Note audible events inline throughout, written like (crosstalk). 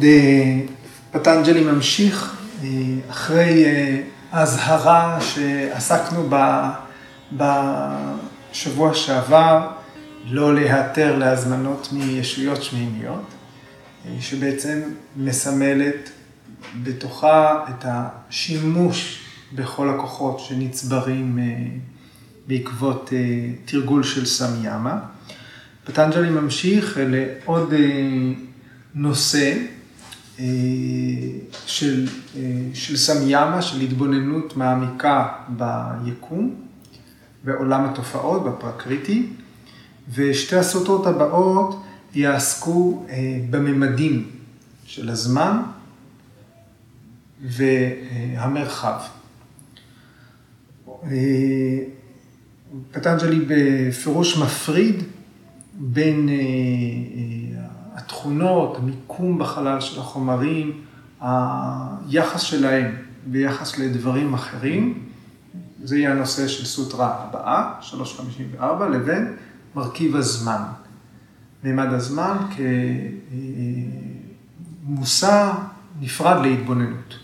טוב, פטנג'לי ממשיך אחרי האזהרה שעסקנו בה בשבוע שעבר, לא להיעתר להזמנות מישויות שמימיות, שבעצם מסמלת בתוכה את השימוש בכל הכוחות שנצברים בעקבות תרגול של סמיאמה. פטנג'לי ממשיך לעוד נושא של סמיאמה, של התבוננות מעמיקה ביקום, בעולם התופעות, בפרקריטי, ושתי הסוטרות הבאות יעסקו בממדים של הזמן והמרחב. פטנג'לי בפירוש מפריד בין התכונות, המיקום בחלל של החומרים, היחס שלהם ביחס לדברים אחרים, זה יהיה הנושא של סוטרה הבאה, 354, לבין מרכיב הזמן. מימד הזמן כמושא נפרד להתבוננות.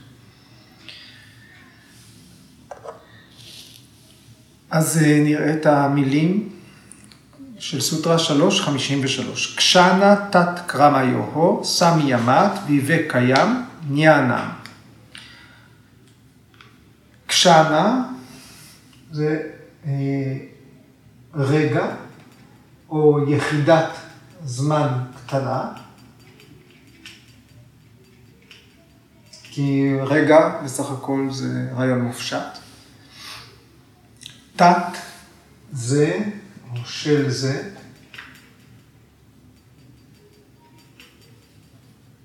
אז נראה את המילים של סוטרה 353. קשנה תת קרמה יוהו, סמי ימת, ויבה קיים, ניאנה. קשנה זה אה, רגע או יחידת זמן קטנה, כי רגע בסך הכל זה רעיון מופשט. תת זה או של זה.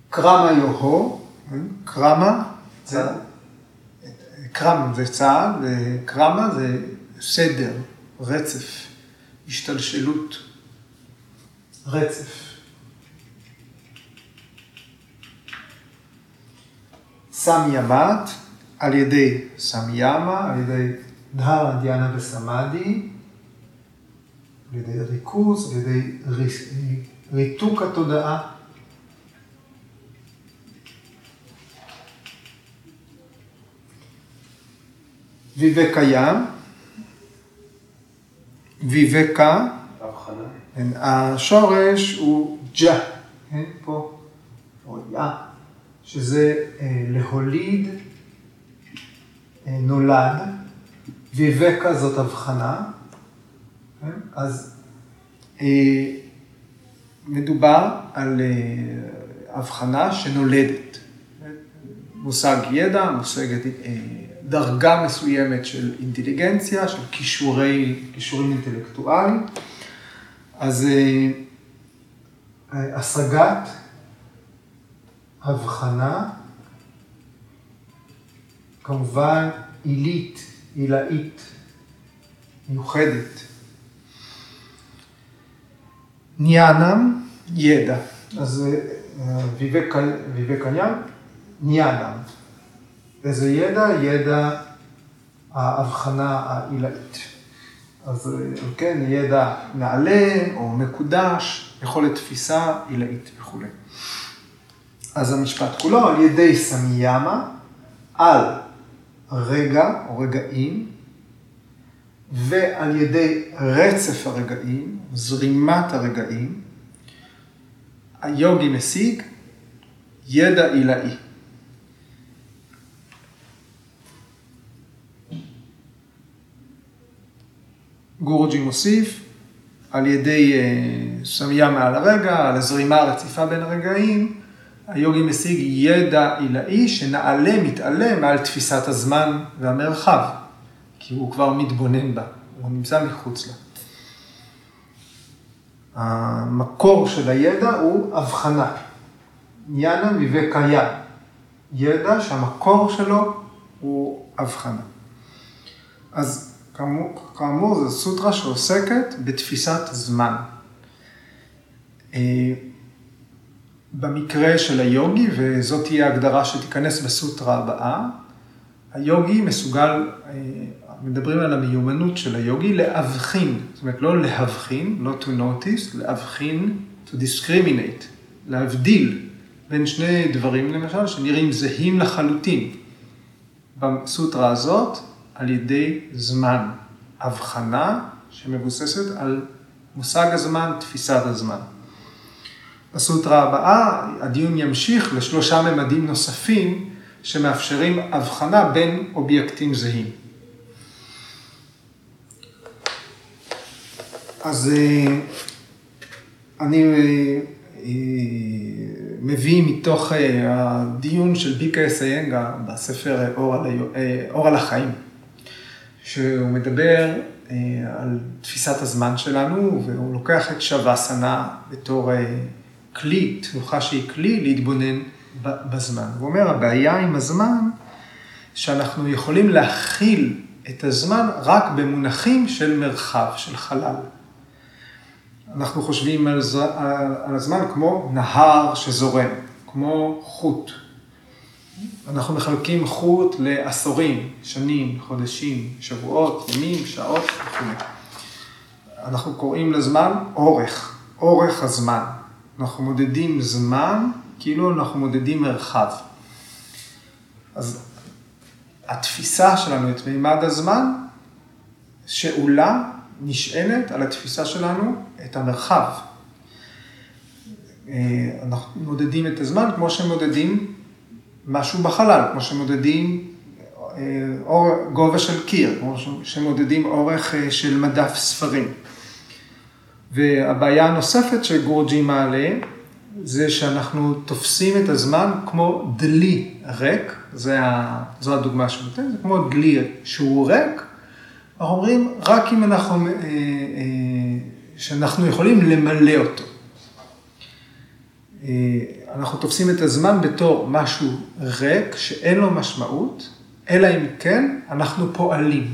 קרמה יוהו, קרמה זה, קרם זה צעד, וקרמה זה סדר, רצף, השתלשלות, רצף. סמי-ימת, על ידי סמי-ימה, על ידי דהרה, דיאנה וסמאדי, על ידי ריכוז, על ידי ריתוק התודעה. ויבקיים, ויבקה, השורש הוא ג'ה, כן, פה, או יא, שזה להוליד, נולד, ויבקה זאת הבחנה. אז אה, מדובר על אה, הבחנה שנולדת. מושג ידע, מושגת אה, דרגה מסוימת של אינטליגנציה, של כישורי, כישורים אינטלקטואליים. אז השגת הבחנה, כמובן עילית, עילאית, מיוחדת. ניאנם, ידע. אז ויבקניין, ניאנם. איזה ידע? ידע ההבחנה העילאית. אז כן, ידע נעלה או מקודש, יכולת תפיסה עילאית וכולי. אז המשפט כולו על ידי סמיאמה, על רגע או רגעים, ועל ידי רצף הרגעים, זרימת הרגעים, היוגי משיג ידע עילאי. גורג'י מוסיף, על ידי סמיה מעל הרגע, על הזרימה הרציפה בין הרגעים, היוגי משיג ידע עילאי שנעלה, מתעלה מעל תפיסת הזמן והמרחב. כי הוא כבר מתבונן בה, הוא נמצא מחוץ לה. המקור של הידע הוא הבחנה. יאנה ויבקיה. ידע שהמקור שלו הוא הבחנה. אז כאמור, כאמור זו סוטרה שעוסקת בתפיסת זמן. אה, במקרה של היוגי, וזאת תהיה ההגדרה שתיכנס בסוטרה הבאה, היוגי מסוגל אה, מדברים על המיומנות של היוגי להבחין, זאת אומרת לא להבחין, לא to notice, להבחין, to discriminate, להבדיל בין שני דברים למשל, שנראים זהים לחלוטין. בסוטרה הזאת, על ידי זמן. הבחנה שמבוססת על מושג הזמן, תפיסת הזמן. בסוטרה הבאה הדיון ימשיך לשלושה ממדים נוספים שמאפשרים הבחנה בין אובייקטים זהים. אז אה, אני אה, אה, מביא מתוך הדיון של ביקה אסיינגה בספר אור על החיים, שהוא מדבר על תפיסת הזמן שלנו, והוא לוקח את שווסנה בתור כלי, תנוחה שהיא כלי להתבונן בזמן. הוא אומר, הבעיה עם הזמן, שאנחנו יכולים להכיל את הזמן רק במונחים של מרחב, של חלל. אנחנו חושבים על, ז... על הזמן כמו נהר שזורם, כמו חוט. אנחנו מחלקים חוט לעשורים, שנים, חודשים, שבועות, ימים, שעות וכו'. אנחנו קוראים לזמן אורך, אורך הזמן. אנחנו מודדים זמן כאילו אנחנו מודדים מרחב. אז התפיסה שלנו את מימד הזמן, שאולה נשענת על התפיסה שלנו את המרחב. אה, אנחנו מודדים את הזמן כמו שמודדים משהו בחלל, כמו שמודדים אה, אור, גובה של קיר, כמו שמודדים אורך אה, של מדף ספרים. והבעיה הנוספת שגורג'י מעלה, זה שאנחנו תופסים את הזמן כמו דלי ריק, זה ה, זו הדוגמה שהוא נותן, זה כמו דלי שהוא ריק, אנחנו אומרים רק אם אנחנו, אה, אה, שאנחנו יכולים למלא אותו. אה, אנחנו תופסים את הזמן בתור משהו ריק, שאין לו משמעות, אלא אם כן אנחנו פועלים.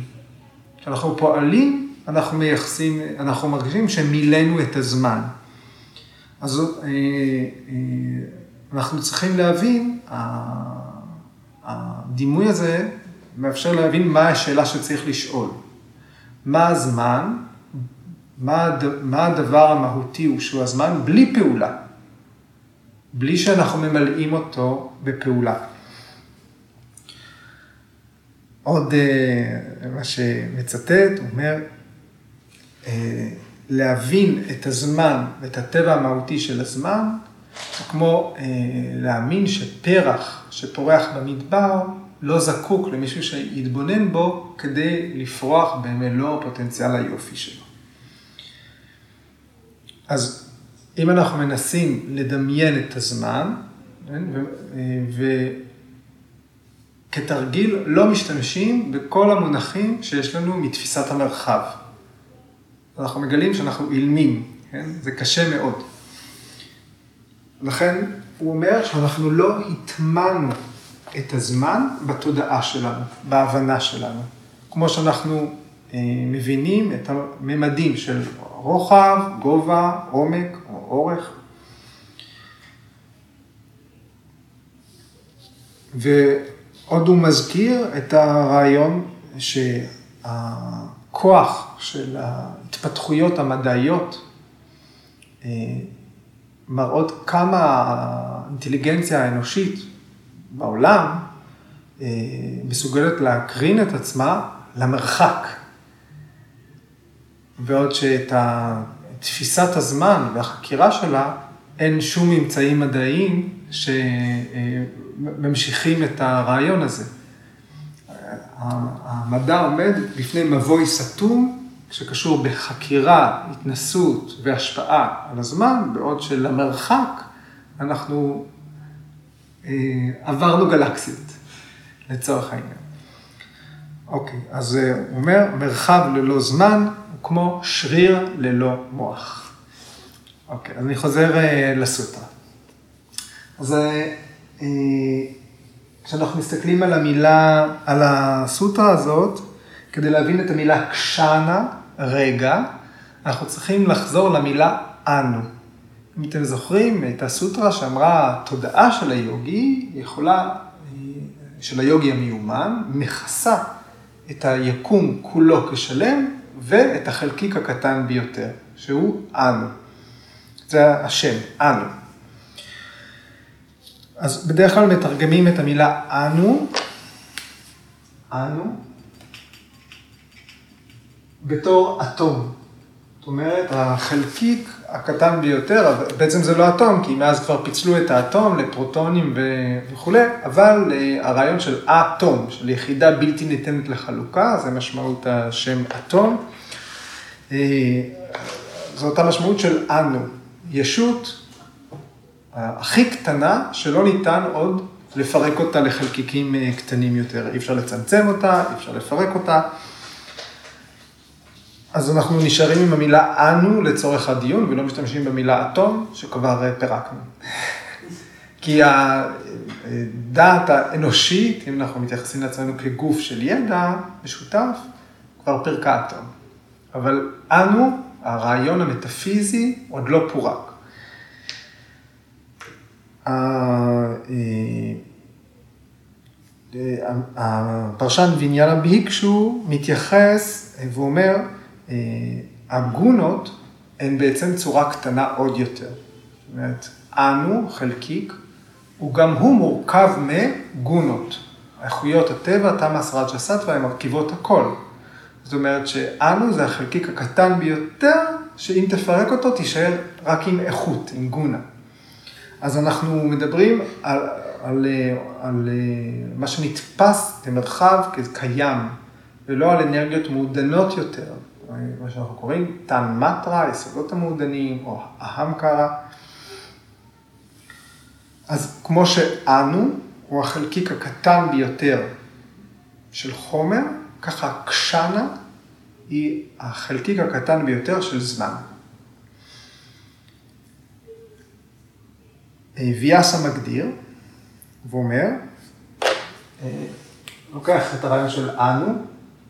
כשאנחנו פועלים, אנחנו מייחסים, אנחנו מרגישים שמילאנו את הזמן. אז אנחנו צריכים להבין, הדימוי הזה מאפשר להבין מה השאלה שצריך לשאול. מה הזמן, מה, מה הדבר המהותי הוא שהוא הזמן בלי פעולה, בלי שאנחנו ממלאים אותו בפעולה. עוד אה, מה שמצטט, הוא אומר, אה, להבין את הזמן ואת הטבע המהותי של הזמן, כמו אה, להאמין שפרח שפורח במדבר לא זקוק למישהו שיתבונן בו כדי לפרוח במלוא פוטנציאל היופי שלו. אז אם אנחנו מנסים לדמיין את הזמן, כן, וכתרגיל לא משתמשים בכל המונחים שיש לנו מתפיסת המרחב. אנחנו מגלים שאנחנו אילמים, כן? זה קשה מאוד. לכן הוא אומר שאנחנו לא הטמנו את הזמן בתודעה שלנו, בהבנה שלנו. כמו שאנחנו אה, מבינים את הממדים של רוחב, גובה, עומק או אורך. ועוד הוא מזכיר את הרעיון שהכוח של ההתפתחויות המדעיות אה, מראות כמה האינטליגנציה האנושית בעולם אה, מסוגלת להקרין את עצמה למרחק. בעוד שאת תפיסת הזמן והחקירה שלה, אין שום ממצאים מדעיים שממשיכים את הרעיון הזה. המדע עומד בפני מבוי סתום שקשור בחקירה, התנסות והשפעה על הזמן, בעוד שלמרחק אנחנו אה, עברנו גלקסיות, לצורך העניין. אוקיי, אז אה, הוא אומר, מרחב ללא זמן הוא כמו שריר ללא מוח. אוקיי, אז אני חוזר אה, לסוטרה. אז כשאנחנו מסתכלים על המילה, על הסוטרה הזאת, כדי להבין את המילה קשנה, רגע, אנחנו צריכים לחזור למילה אנו. אם אתם זוכרים את הסוטרה שאמרה, התודעה של היוגי יכולה, של היוגי המיומן, מכסה את היקום כולו כשלם ואת החלקיק הקטן ביותר, שהוא אנו. זה השם, אנו. אז בדרך כלל מתרגמים את המילה אנו, אנו, בתור אטום. זאת אומרת, החלקיק הקטן ביותר, בעצם זה לא אטום, כי מאז כבר פיצלו את האטום לפרוטונים וכולי, אבל אה, הרעיון של אטום, של יחידה בלתי ניתנת לחלוקה, זה משמעות השם אטום. אה, זו אותה משמעות של אנו, ישות הכי קטנה שלא ניתן עוד לפרק אותה לחלקיקים אה, קטנים יותר. אי אפשר לצמצם אותה, אי אפשר לפרק אותה. אז אנחנו נשארים עם המילה אנו לצורך הדיון, ולא משתמשים במילה אטום, שכבר אה, פירקנו. כי הדעת האנושית, אם אנחנו מתייחסים לעצמנו כגוף של ידע משותף, כבר פירקה אטום. אבל אנו, הרעיון המטאפיזי, עוד לא פורק. אה, הפרשן ויניאלה ביקשו מתייחס ואומר, אה, הגונות הן בעצם צורה קטנה עוד יותר. זאת אומרת, אנו, חלקיק, הוא גם הוא מורכב מגונות. איכויות הטבע, תמאס רג'ה סטווה, הן מרכיבות הכל. זאת אומרת שאנו זה החלקיק הקטן ביותר, שאם תפרק אותו תישאר רק עם איכות, עם גונה. אז אנחנו מדברים על, על, על מה שנתפס כמרחב כקיים, ולא על אנרגיות מעודנות יותר, מה שאנחנו קוראים טן מטרה, יסודות המעודנים, או ההמקרה. אז כמו שאנו הוא החלקיק הקטן ביותר של חומר, ככה קשנה היא החלקיק הקטן ביותר של זמן. ויאסה מגדיר, ואומר, אה, לוקח את הרעיון של אנו,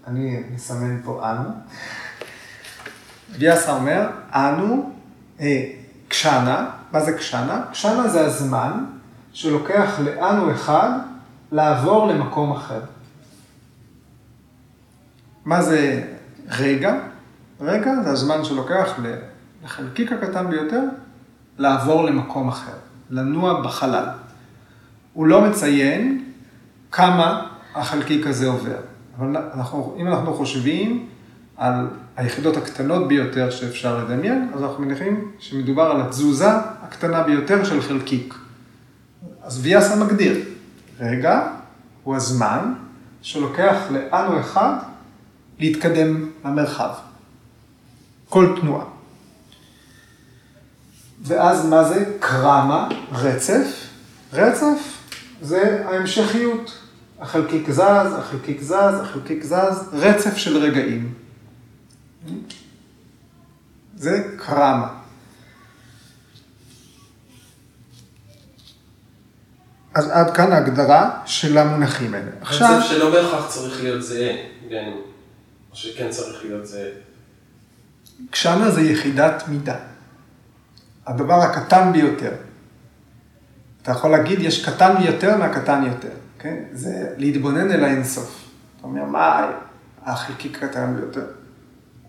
אני מסמן פה אנו, ויאסה אומר, אנו, אה, קשנה, מה זה קשנה? קשנה זה הזמן שלוקח לאנו אחד לעבור למקום אחר. מה זה רגע? רגע זה הזמן שלוקח לחלקיק הקטן ביותר לעבור למקום אחר. לנוע בחלל. הוא לא מציין כמה החלקיק הזה עובר. אבל אנחנו, אם אנחנו חושבים על היחידות הקטנות ביותר שאפשר לדמיין, אז אנחנו מניחים שמדובר על התזוזה הקטנה ביותר של חלקיק. אז ויאסה מגדיר, רגע הוא הזמן שלוקח לאנו אחד להתקדם למרחב. כל תנועה. ואז מה זה קרמה? רצף. רצף זה ההמשכיות. החלקיק זז, החלקיק זז, החלקיק זז, רצף של רגעים. זה קרמה. אז עד כאן ההגדרה של המונחים האלה. עכשיו... רצף שלא בהכרח צריך להיות זהה, כן, או שכן צריך להיות זהה. קשנה זה יחידת מידה. הדבר הקטן ביותר. אתה יכול להגיד, יש קטן ביותר מהקטן יותר, כן? זה להתבונן אל האינסוף. אתה אומר, מה החלקיק הקטן ביותר?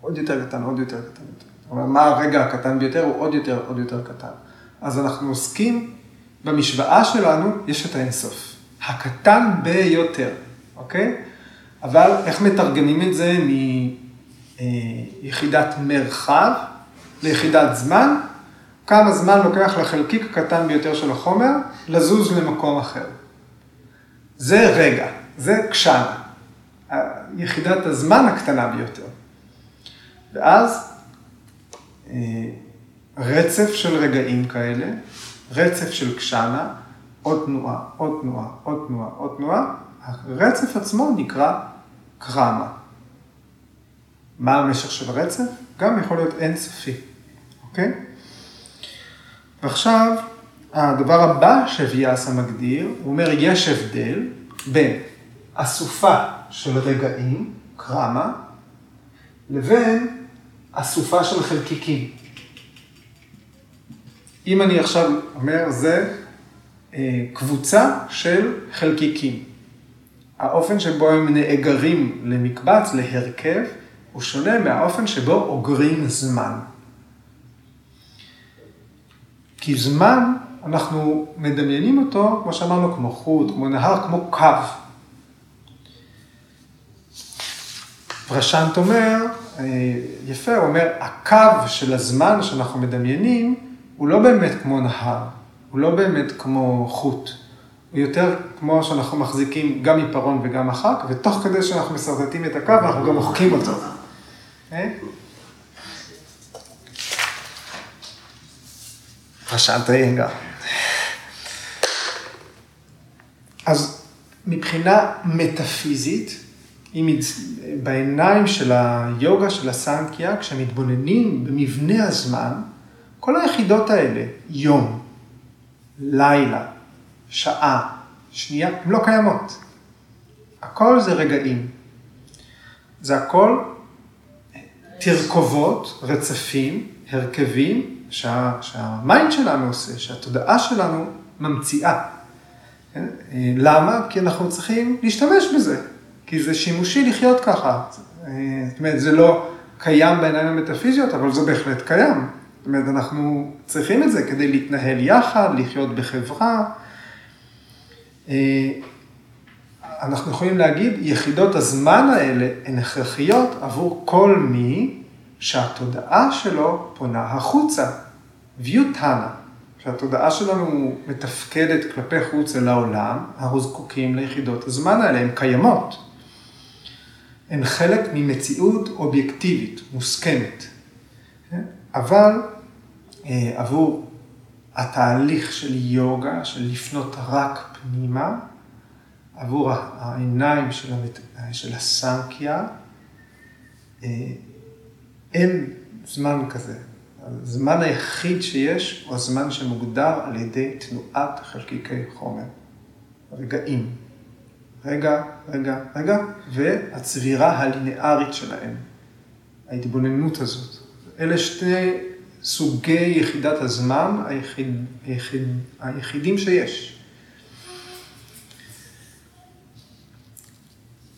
עוד יותר קטן, עוד יותר קטן אומר, מה הרגע הקטן ביותר? הוא עוד יותר, עוד יותר קטן. אז אנחנו עוסקים, במשוואה שלנו יש את האינסוף. הקטן ביותר, אוקיי? אבל איך מתרגמים את זה מיחידת מרחב ליחידת זמן? כמה זמן לוקח לחלקיק הקטן ביותר של החומר לזוז למקום אחר. זה רגע, זה קשנה, יחידת הזמן הקטנה ביותר. ואז אה, רצף של רגעים כאלה, רצף של קשנה, עוד תנועה, עוד תנועה, עוד תנועה, עוד תנועה, הרצף עצמו נקרא קרמה. מה המשך של הרצף? גם יכול להיות אינסופי, אוקיי? ועכשיו, הדבר הבא שוויאסה מגדיר, הוא אומר, יש הבדל בין אסופה של רגעים, קרמה, לבין אסופה של חלקיקים. אם אני עכשיו אומר, זה אה, קבוצה של חלקיקים. האופן שבו הם נאגרים למקבץ, להרכב, הוא שונה מהאופן שבו אוגרים זמן. כי זמן אנחנו מדמיינים אותו, כמו שאמרנו, כמו חוט, כמו נהר, כמו קו. פרשנט אומר, יפה, הוא אומר, הקו של הזמן שאנחנו מדמיינים, הוא לא באמת כמו נהר, הוא לא באמת כמו חוט. הוא יותר כמו שאנחנו מחזיקים גם עיפרון וגם מחק, ותוך כדי שאנחנו משרטטים את הקו, אנחנו גם מוחקים אותו. אה? פרשנט רגע. אז מבחינה מטאפיזית, אם בעיניים של היוגה, של הסנקיה, כשמתבוננים במבנה הזמן, כל היחידות האלה, יום, לילה, שעה, שנייה, הן לא קיימות. הכל זה רגעים. זה הכל תרכובות, רצפים, הרכבים, שה, שהמיינד שלנו עושה, שהתודעה שלנו ממציאה. כן? למה? כי אנחנו צריכים להשתמש בזה, כי זה שימושי לחיות ככה. זאת אומרת, זה לא קיים בעיניים המטאפיזיות, אבל זה בהחלט קיים. זאת אומרת, אנחנו צריכים את זה כדי להתנהל יחד, לחיות בחברה. אנחנו יכולים להגיד, יחידות הזמן האלה הן הכרחיות עבור כל מי שהתודעה שלו פונה החוצה. ויוטנה, שהתודעה שלנו מתפקדת כלפי חוץ אל העולם, אנחנו זקוקים ליחידות הזמן האלה, הן קיימות. הן חלק ממציאות אובייקטיבית, מוסכמת. אבל אה, עבור התהליך של יוגה, של לפנות רק פנימה, עבור העיניים של, המת... של הסנקיה, אה, אין זמן כזה. הזמן היחיד שיש הוא הזמן שמוגדר על ידי תנועת חלקיקי חומר. רגעים. רגע, רגע, רגע, והצבירה הלינארית שלהם. ההתבוננות הזאת. אלה שתי סוגי יחידת הזמן היחיד, היחיד, היחידים שיש.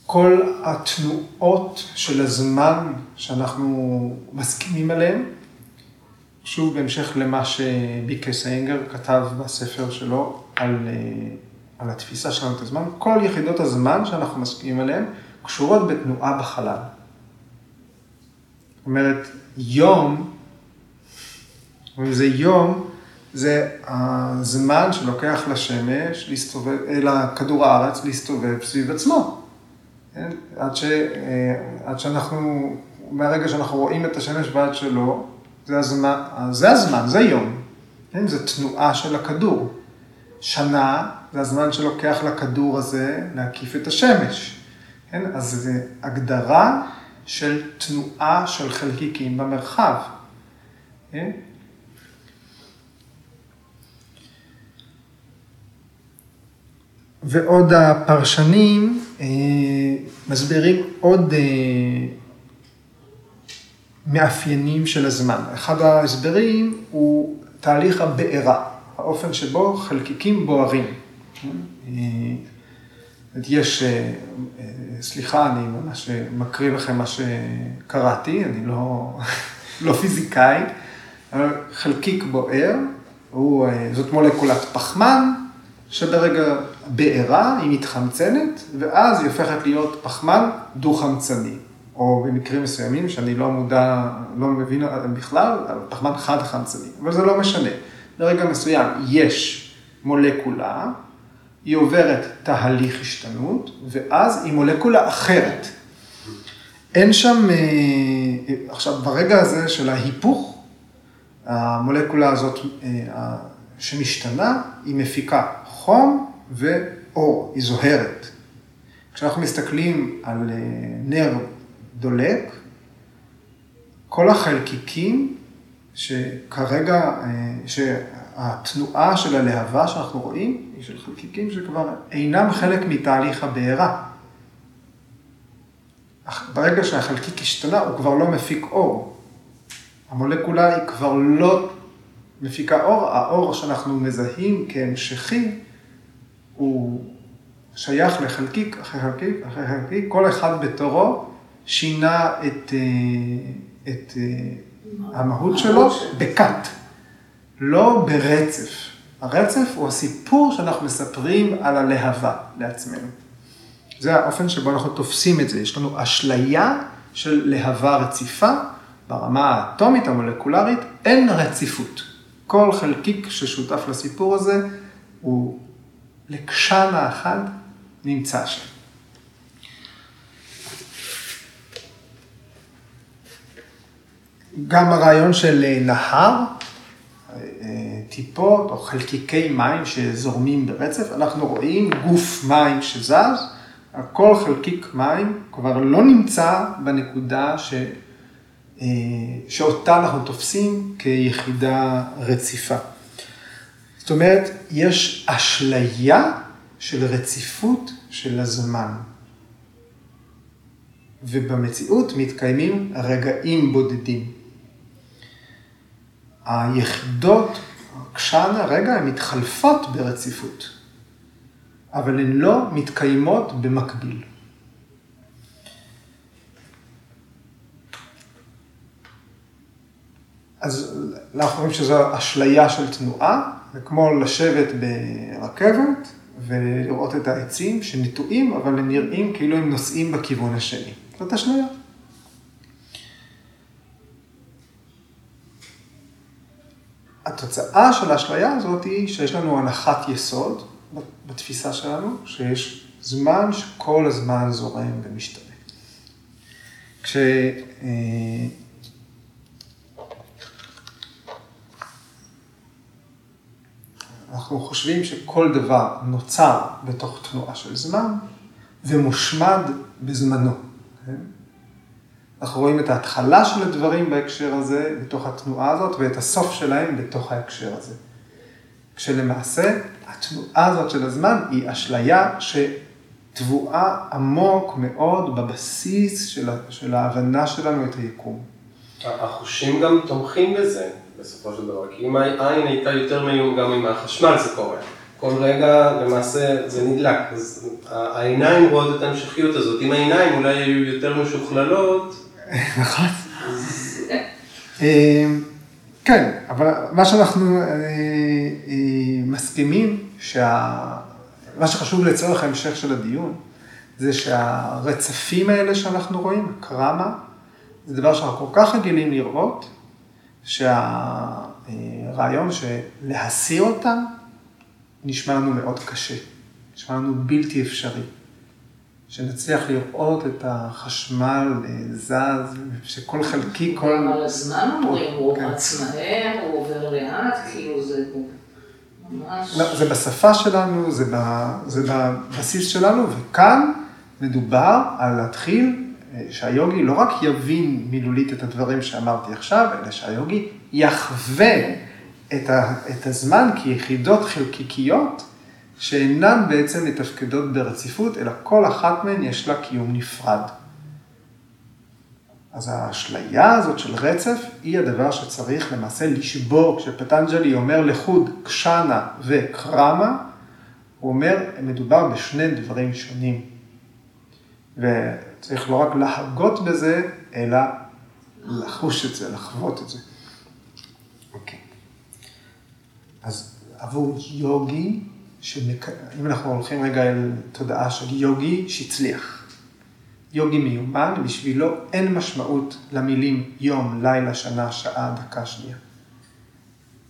כל התנועות של הזמן שאנחנו מסכימים עליהן, שוב בהמשך למה שביקי סיינגר כתב בספר שלו על, על התפיסה שלנו את הזמן, כל יחידות הזמן שאנחנו מסכימים עליהן קשורות בתנועה בחלל. זאת אומרת, יום, אם זה יום, זה הזמן שלוקח לשמש להסתובב, לכדור הארץ להסתובב סביב עצמו. כן? עד, ש, עד שאנחנו, מהרגע שאנחנו רואים את השמש ועד שלא, זה הזמן, זה הזמן, זה יום. כן? זה תנועה של הכדור. שנה זה הזמן שלוקח לכדור הזה להקיף את השמש. כן? אז זה הגדרה של תנועה של חלקיקים במרחב. כן? ועוד הפרשנים אה, מסבירים עוד אה, מאפיינים של הזמן. אחד ההסברים הוא תהליך הבעירה, האופן שבו חלקיקים בוערים. אה, יש, סליחה, אני ממש מקריא לכם מה שקראתי, אני לא, (laughs) לא פיזיקאי, אבל חלקיק בוער, הוא, זאת מולקולת פחמן, שברגע בעירה היא מתחמצנת, ואז היא הופכת להיות פחמן דו-חמצני. או במקרים מסוימים שאני לא מודע, לא מבין בכלל, פחמן חד-חמצני. אבל זה לא משנה. ברגע מסוים יש מולקולה, היא עוברת תהליך השתנות, ואז היא מולקולה אחרת. אין שם, אה, עכשיו, ברגע הזה של ההיפוך, המולקולה הזאת אה, שמשתנה, היא מפיקה חום ואור, היא זוהרת. כשאנחנו מסתכלים על אה, נר דולק, כל החלקיקים שכרגע, אה, שהתנועה של הלהבה שאנחנו רואים, היא של חלקיקים שכבר אינם חלק מתהליך הבעירה. ברגע שהחלקיק השתנה, הוא כבר לא מפיק אור. המולקולה היא כבר לא מפיקה אור, האור שאנחנו מזהים כהמשכי, הוא שייך לחלקיק אחרי חלקיק אחרי חלקיק, כל אחד בתורו שינה את, אה, את אה, המהות שלו בכת, לא ברצף. הרצף הוא הסיפור שאנחנו מספרים על הלהבה לעצמנו. זה האופן שבו אנחנו תופסים את זה. יש לנו אשליה של להבה רציפה, ברמה האטומית, המולקולרית, אין רציפות. כל חלקיק ששותף לסיפור הזה הוא לקשנה אחת נמצא שם. גם הרעיון של נהר, טיפות או חלקיקי מים שזורמים ברצף, אנחנו רואים גוף מים שזז, כל חלקיק מים כבר לא נמצא בנקודה ש... שאותה אנחנו תופסים כיחידה רציפה. זאת אומרת, יש אשליה של רציפות של הזמן. ובמציאות מתקיימים רגעים בודדים. היחידות, קשן הרגע, הן מתחלפות ברציפות, אבל הן לא מתקיימות במקביל. אז אנחנו רואים שזו אשליה של תנועה, זה כמו לשבת ברכבת ולראות את העצים שנטועים, אבל הם נראים כאילו הם נוסעים בכיוון השני. זאת אשליה. התוצאה של האשליה הזאת היא שיש לנו הנחת יסוד בתפיסה שלנו, שיש זמן שכל הזמן זורם ומשתנה. כש... אנחנו חושבים שכל דבר נוצר בתוך תנועה של זמן ומושמד בזמנו. כן? אנחנו רואים את ההתחלה של הדברים בהקשר הזה, בתוך התנועה הזאת, ואת הסוף שלהם בתוך ההקשר הזה. כשלמעשה, התנועה הזאת של הזמן היא אשליה שטבועה עמוק מאוד בבסיס של, של ההבנה שלנו את היקום. החושים גם תומכים בזה. בסופו של דבר, כי אם העין הייתה יותר מיום, גם עם החשמל זה קורה. כל רגע למעשה זה נדלק, אז העיניים רואות את ההמשכיות הזאת. אם העיניים אולי היו יותר משוכללות... נכון. אמ, כן, אבל מה שאנחנו אה, אה, מסכימים, מה שחשוב לצורך ההמשך של הדיון, זה שהרצפים האלה שאנחנו רואים, קרמה, זה דבר שאנחנו כל כך רגילים לראות, שהרעיון שלהסיר אותם נשמע לנו מאוד קשה, נשמע לנו בלתי אפשרי. שנצליח לראות את החשמל זז, שכל חלקי, כל... על הזמן אומרים, הוא כן. רץ מהר, הוא עובר לאט, כאילו זה ממש... לא, זה בשפה שלנו, זה, ב, זה בבסיס שלנו, וכאן מדובר על להתחיל שהיוגי לא רק יבין מילולית את הדברים שאמרתי עכשיו, אלא שהיוגי יחווה את, ה, את הזמן כיחידות חלקיקיות שאינן בעצם מתפקדות ברציפות, אלא כל אחת מהן יש לה קיום נפרד. אז האשליה הזאת של רצף היא הדבר שצריך למעשה לשבור. כשפטנג'לי אומר לחוד קשנה וקרמה, הוא אומר, מדובר בשני דברים שונים. וצריך לא רק להגות בזה, אלא לחוש את זה, לחוות את זה. אוקיי. אז עבור יוגי, שמק... אם אנחנו הולכים רגע אל תודעה של יוגי שהצליח. יוגי מיומן, בשבילו אין משמעות למילים יום, לילה, שנה, שעה, דקה, שנייה.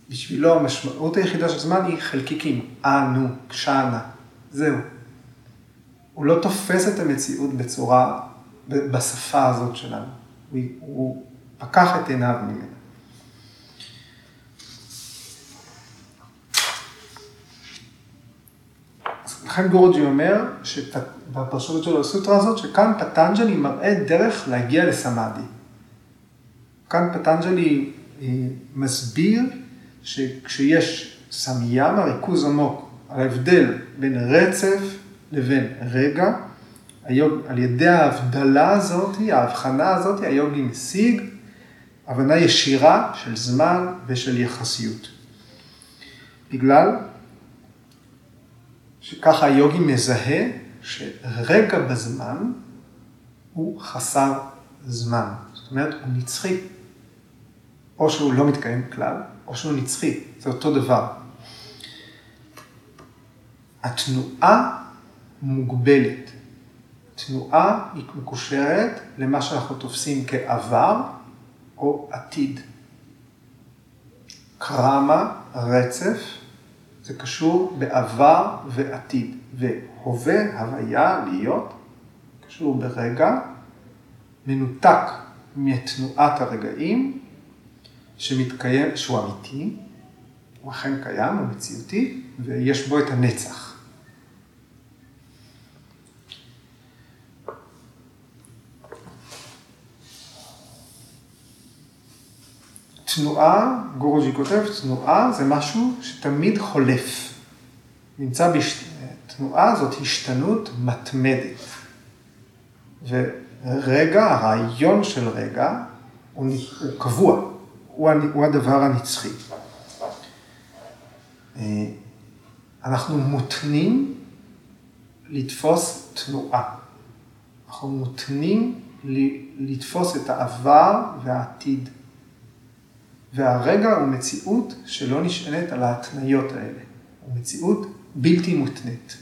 בשבילו המשמעות היחידה של זמן היא חלקיקים, אנו, קשנה, זהו. הוא לא תופס את המציאות בצורה, בשפה הזאת שלנו. הוא, הוא פקח את עיניו ממנה. לכן גורג'י אומר, בפרשנות שלו לסוטרה הזאת, שכאן פטנג'לי מראה דרך להגיע לסמאדי. כאן פטנג'לי אה, מסביר שכשיש סמיימה, ריכוז עמוק, ההבדל בין רצף לבין רגע, היוג, על ידי ההבדלה הזאת, ההבחנה הזאת, היוגי משיג הבנה ישירה של זמן ושל יחסיות. בגלל שככה היוגי מזהה שרגע בזמן הוא חסר זמן. זאת אומרת, הוא נצחי. או שהוא לא מתקיים כלל, או שהוא נצחי, זה אותו דבר. התנועה מוגבלת. תנועה היא מקושרת למה שאנחנו תופסים כעבר או עתיד. קרמה, רצף, זה קשור בעבר ועתיד. והווה, הוויה, להיות, קשור ברגע, מנותק מתנועת הרגעים, שמתקיים, שהוא אמיתי, הוא אכן קיים, הוא מציאותי, ויש בו את הנצח. תנועה, גורוג'י כותב, תנועה זה משהו שתמיד חולף. נמצא בש... תנועה זאת השתנות מתמדת. ורגע, הרעיון של רגע, הוא, הוא קבוע, הוא, הוא הדבר הנצחי. אה, אנחנו מותנים לתפוס תנועה. אנחנו מותנים לתפוס את העבר והעתיד. והרגע הוא מציאות שלא נשענת על ההתניות האלה. הוא מציאות בלתי מותנית.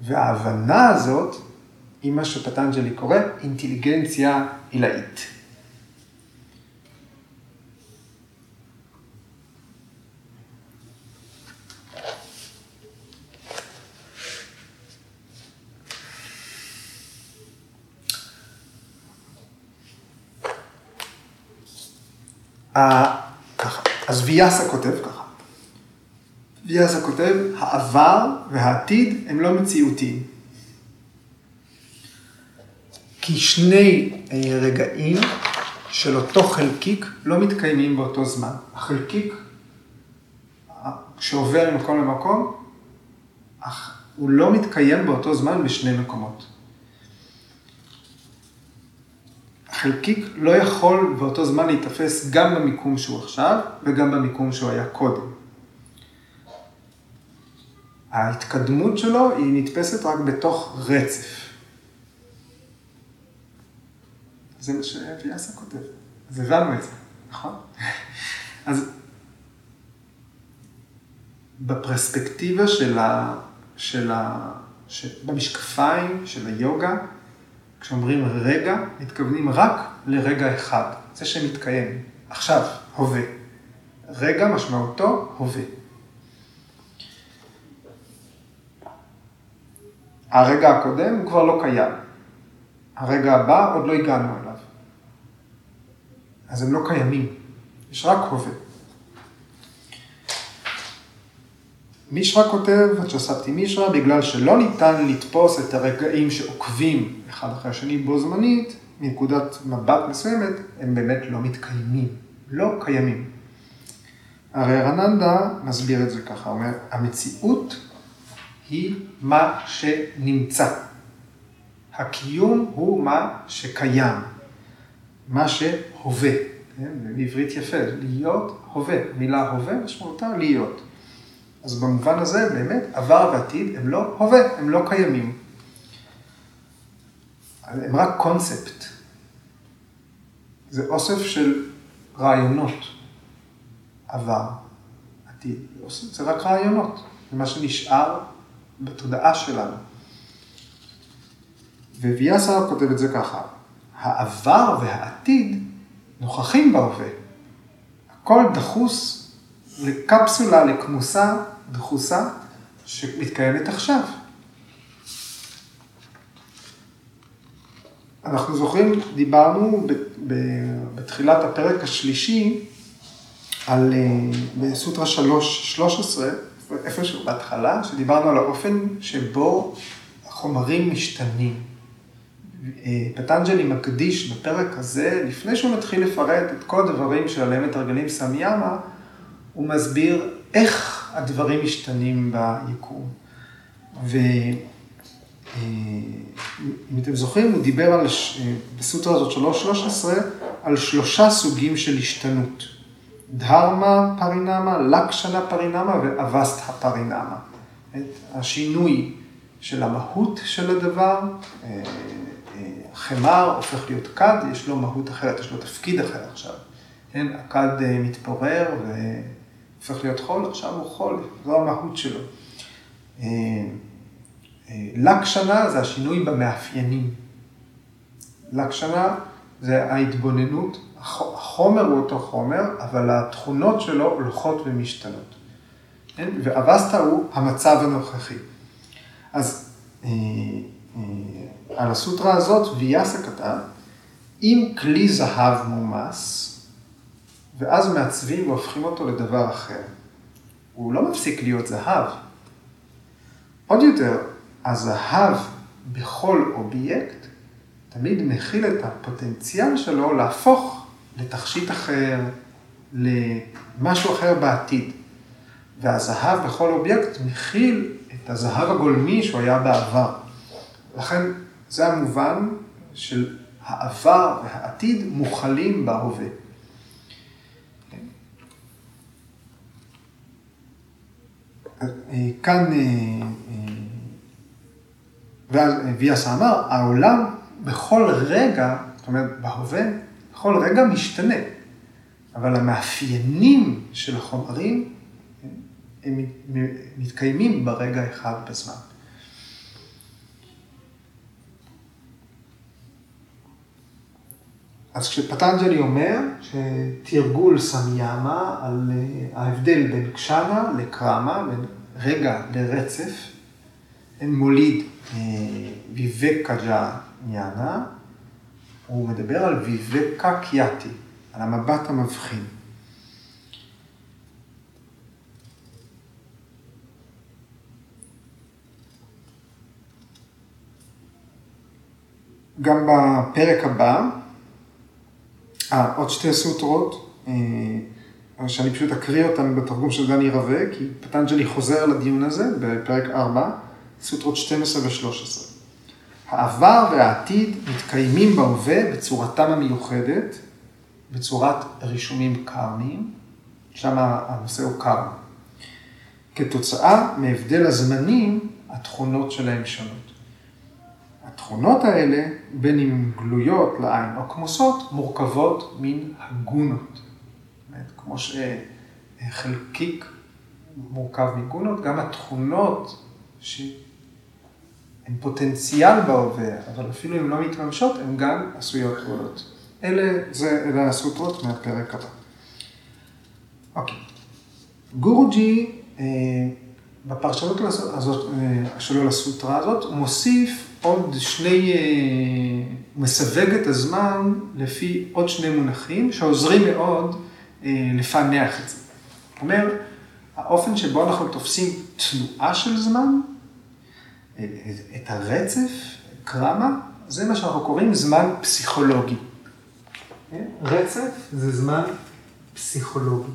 וההבנה הזאת היא מה שפטנג'לי קורא אינטליגנציה עילאית. ככה, אז ויאסה כותב ככה. ויאסה כותב, העבר והעתיד הם לא מציאותיים. כי שני אה, רגעים של אותו חלקיק לא מתקיימים באותו זמן. החלקיק שעובר ממקום למקום, הוא לא מתקיים באותו זמן בשני מקומות. חלקיק לא יכול באותו זמן להיתפס גם במיקום שהוא עכשיו וגם במיקום שהוא היה קודם. ההתקדמות שלו היא נתפסת רק בתוך רצף. זה מה שאביאסה כותב. אז הבנו את זה, נכון? אז בפרספקטיבה של ה... של ה... במשקפיים של היוגה, כשאומרים רגע, מתכוונים רק לרגע אחד, זה שמתקיים, עכשיו, הווה. רגע משמעותו הווה. הרגע הקודם הוא כבר לא קיים. הרגע הבא עוד לא הגענו אליו. אז הם לא קיימים, יש רק הווה. מישרא כותב, צ'ספתי מישרא, בגלל שלא ניתן לתפוס את הרגעים שעוקבים אחד אחרי השני בו זמנית, מנקודת מבט מסוימת, הם באמת לא מתקיימים, לא קיימים. הרי רננדה מסביר את זה ככה, אומר, המציאות היא מה שנמצא. הקיום הוא מה שקיים, מה שהווה. כן? בעברית יפה, להיות הווה. מילה הווה משמעותה להיות. אז במובן הזה, באמת, עבר ועתיד הם לא הווה, הם לא קיימים. הם רק קונספט. זה אוסף של רעיונות, עבר, עתיד. זה רק רעיונות, זה מה שנשאר בתודעה שלנו. וויאסר כותב את זה ככה, העבר והעתיד נוכחים בהווה. הכל דחוס לקפסולה, לכמוסה דחוסה שמתקיימת עכשיו. אנחנו זוכרים, דיברנו בתחילת הפרק השלישי על, אה, בסוטרה 3, 13, איפשהו בהתחלה, שדיברנו על האופן שבו החומרים משתנים. אה, פטנג'לי מקדיש בפרק הזה, לפני שהוא מתחיל לפרט את כל הדברים שעליהם מתרגלים סמיאמה, הוא מסביר איך הדברים משתנים ביקום. ואם אה, אתם זוכרים, הוא דיבר על, אה, בסוטרה הזאת 3.13, על שלושה סוגים של השתנות. דהרמה פרינמה, לקשנה פרינמה ואבסטה פרינמה. השינוי של המהות של הדבר, אה, חמר הופך להיות כד, יש לו מהות אחרת, יש לו תפקיד אחר עכשיו. כן, הכד מתפורר הופך להיות חול, עכשיו הוא חול, זו המהות שלו. אה, אה, לקשנה זה השינוי במאפיינים. לקשנה זה ההתבוננות, החומר הוא אותו חומר, אבל התכונות שלו הולכות ומשתנות. כן? ואבסטה הוא המצב הנוכחי. אז אה, על הסוטרה הזאת ויאסה כתב, אם כלי זהב מומס, ואז מעצבים והופכים אותו לדבר אחר, הוא לא מפסיק להיות זהב. עוד יותר, הזהב בכל אובייקט תמיד מכיל את הפוטנציאל שלו להפוך לתכשיט אחר, למשהו אחר בעתיד. והזהב בכל אובייקט מכיל את הזהב הגולמי שהוא היה בעבר. לכן זה המובן של העבר והעתיד מוכלים בהווה. כאן, אה, אה, ואז ויאסה אמר, העולם בכל רגע, זאת אומרת בהווה, בכל רגע משתנה, אבל המאפיינים של החומרים הם מתקיימים ברגע אחד בזמן. אז כשפטנג'לי אומר שתרגול סמיאמה על אה, ההבדל בין קשנה לקרמה, בין רגע לרצף, מוליד אה, ויבקה ג'ה הוא מדבר על ויבקה קיאטי, על המבט המבחין. גם בפרק הבא, אה, עוד שתי סוטרות, אה, שאני פשוט אקריא אותן בתרגום של דני רווה, כי פטנג'לי חוזר לדיון הזה בפרק 4, סוטרות 12 ו-13. העבר והעתיד מתקיימים בהווה בצורתם המיוחדת, בצורת רישומים קרמיים, שם הנושא הוא קרמה. כתוצאה מהבדל הזמנים, התכונות שלהם שונות. התכונות האלה, בין אם גלויות לעין או כמוסות, מורכבות מן הגונות. כמו שחלקיק מורכב מגונות, גם התכונות שהן פוטנציאל בהווה, אבל אפילו אם לא מתממשות, הן גם עשויות גדולות. אלה, זה, אלה הסוטרות מהפרק הבא. אוקיי. גורג'י, אה, בפרשנות הזאת, אה, שלו לסוטרה הזאת, מוסיף עוד שני, אה, מסווג את הזמן לפי עוד שני מונחים שעוזרים מאוד אה, לפענח את זה. זאת אומרת, האופן שבו אנחנו תופסים תנועה של זמן, אה, את הרצף, קרמה, זה מה שאנחנו קוראים זמן פסיכולוגי. רצף זה זמן פסיכולוגי.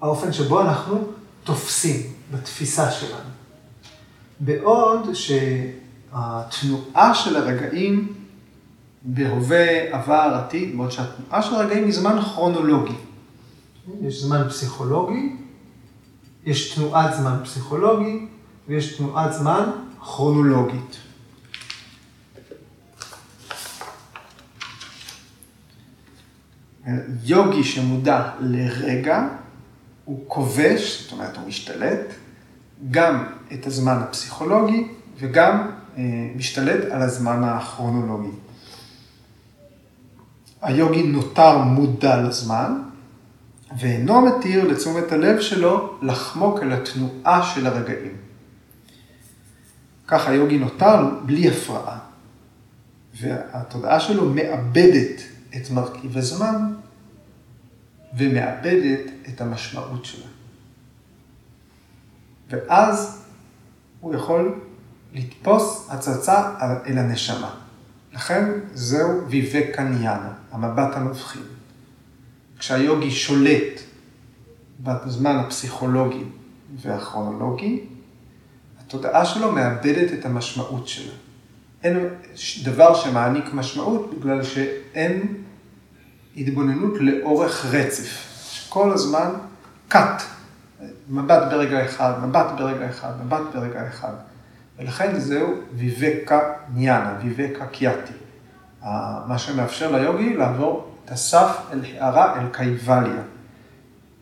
האופן שבו אנחנו תופסים בתפיסה שלנו. בעוד שהתנועה של הרגעים בהווה, עבר, עתיד, בעוד שהתנועה של הרגעים היא זמן כרונולוגי. יש זמן פסיכולוגי, יש תנועת זמן פסיכולוגי ויש תנועת זמן כרונולוגית. יוגי שמודע לרגע, הוא כובש, זאת אומרת, הוא משתלט, גם את הזמן הפסיכולוגי וגם אה, משתלט על הזמן הכרונולוגי. היוגי נותר מודע לזמן, ואינו מתיר לתשומת הלב שלו לחמוק אל התנועה של הרגעים. ככה היוגי נותר בלי הפרעה, והתודעה שלו מאבדת את מרכיב הזמן ומאבדת את המשמעות שלה. ואז הוא יכול לתפוס הצצה אל הנשמה. לכן זהו ויבקניאנה, המבט המבחין. כשהיוגי שולט בזמן הפסיכולוגי והכרונולוגי, התודעה שלו מאבדת את המשמעות שלה. אין דבר שמעניק משמעות בגלל שאין התבוננות לאורך רצף, שכל הזמן cut, מבט ברגע אחד, מבט ברגע אחד, מבט ברגע אחד. ולכן זהו ויבקה ניאנה, ויבקה קיאטי, מה שמאפשר ליוגי לעבור את הסף אל הערה, אל קייבליה.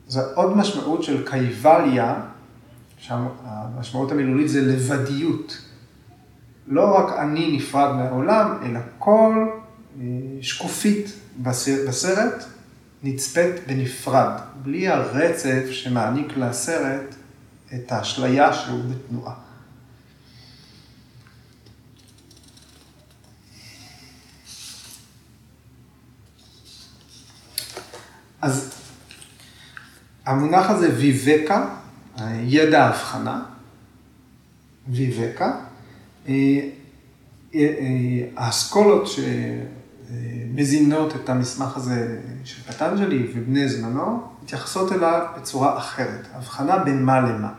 זו עוד משמעות של קייבליה, שהמשמעות המילולית זה לבדיות. לא רק אני נפרד מהעולם, אלא כל שקופית בסרט נצפית בנפרד, בלי הרצף שמעניק לסרט את האשליה שהוא בתנועה. אז המונח הזה ויבקה, ידע הבחנה, ויבקה, אה, אה, האסכולות שמזינות את המסמך הזה של פטנג'לי ובני זמנו, מתייחסות אליו בצורה אחרת, הבחנה בין מה למה.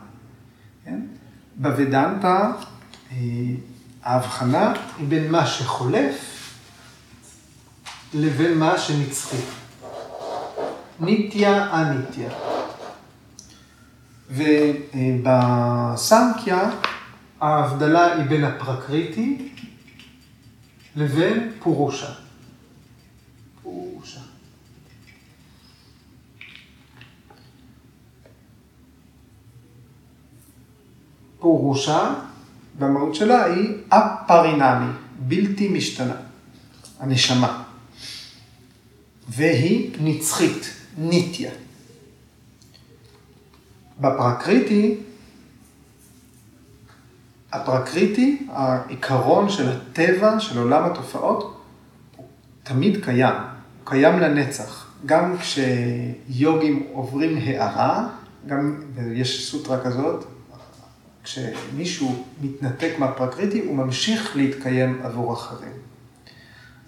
כן? בוודנטה אה, ההבחנה היא בין מה שחולף לבין מה שנצחי. ניטיה אניטיה. ובסנקיה ההבדלה היא בין הפרקריטי לבין. פורושה. פורושה, במהות שלה היא אפרינמי, בלתי משתנה, הנשמה. והיא נצחית. ניטיה. בפרקריטי, הפרקריטי, העיקרון של הטבע, של עולם התופעות, הוא תמיד קיים, הוא קיים לנצח. גם כשיוגים עוברים הערה, גם, יש סוטרה כזאת, כשמישהו מתנתק מהפרקריטי, הוא ממשיך להתקיים עבור אחרים.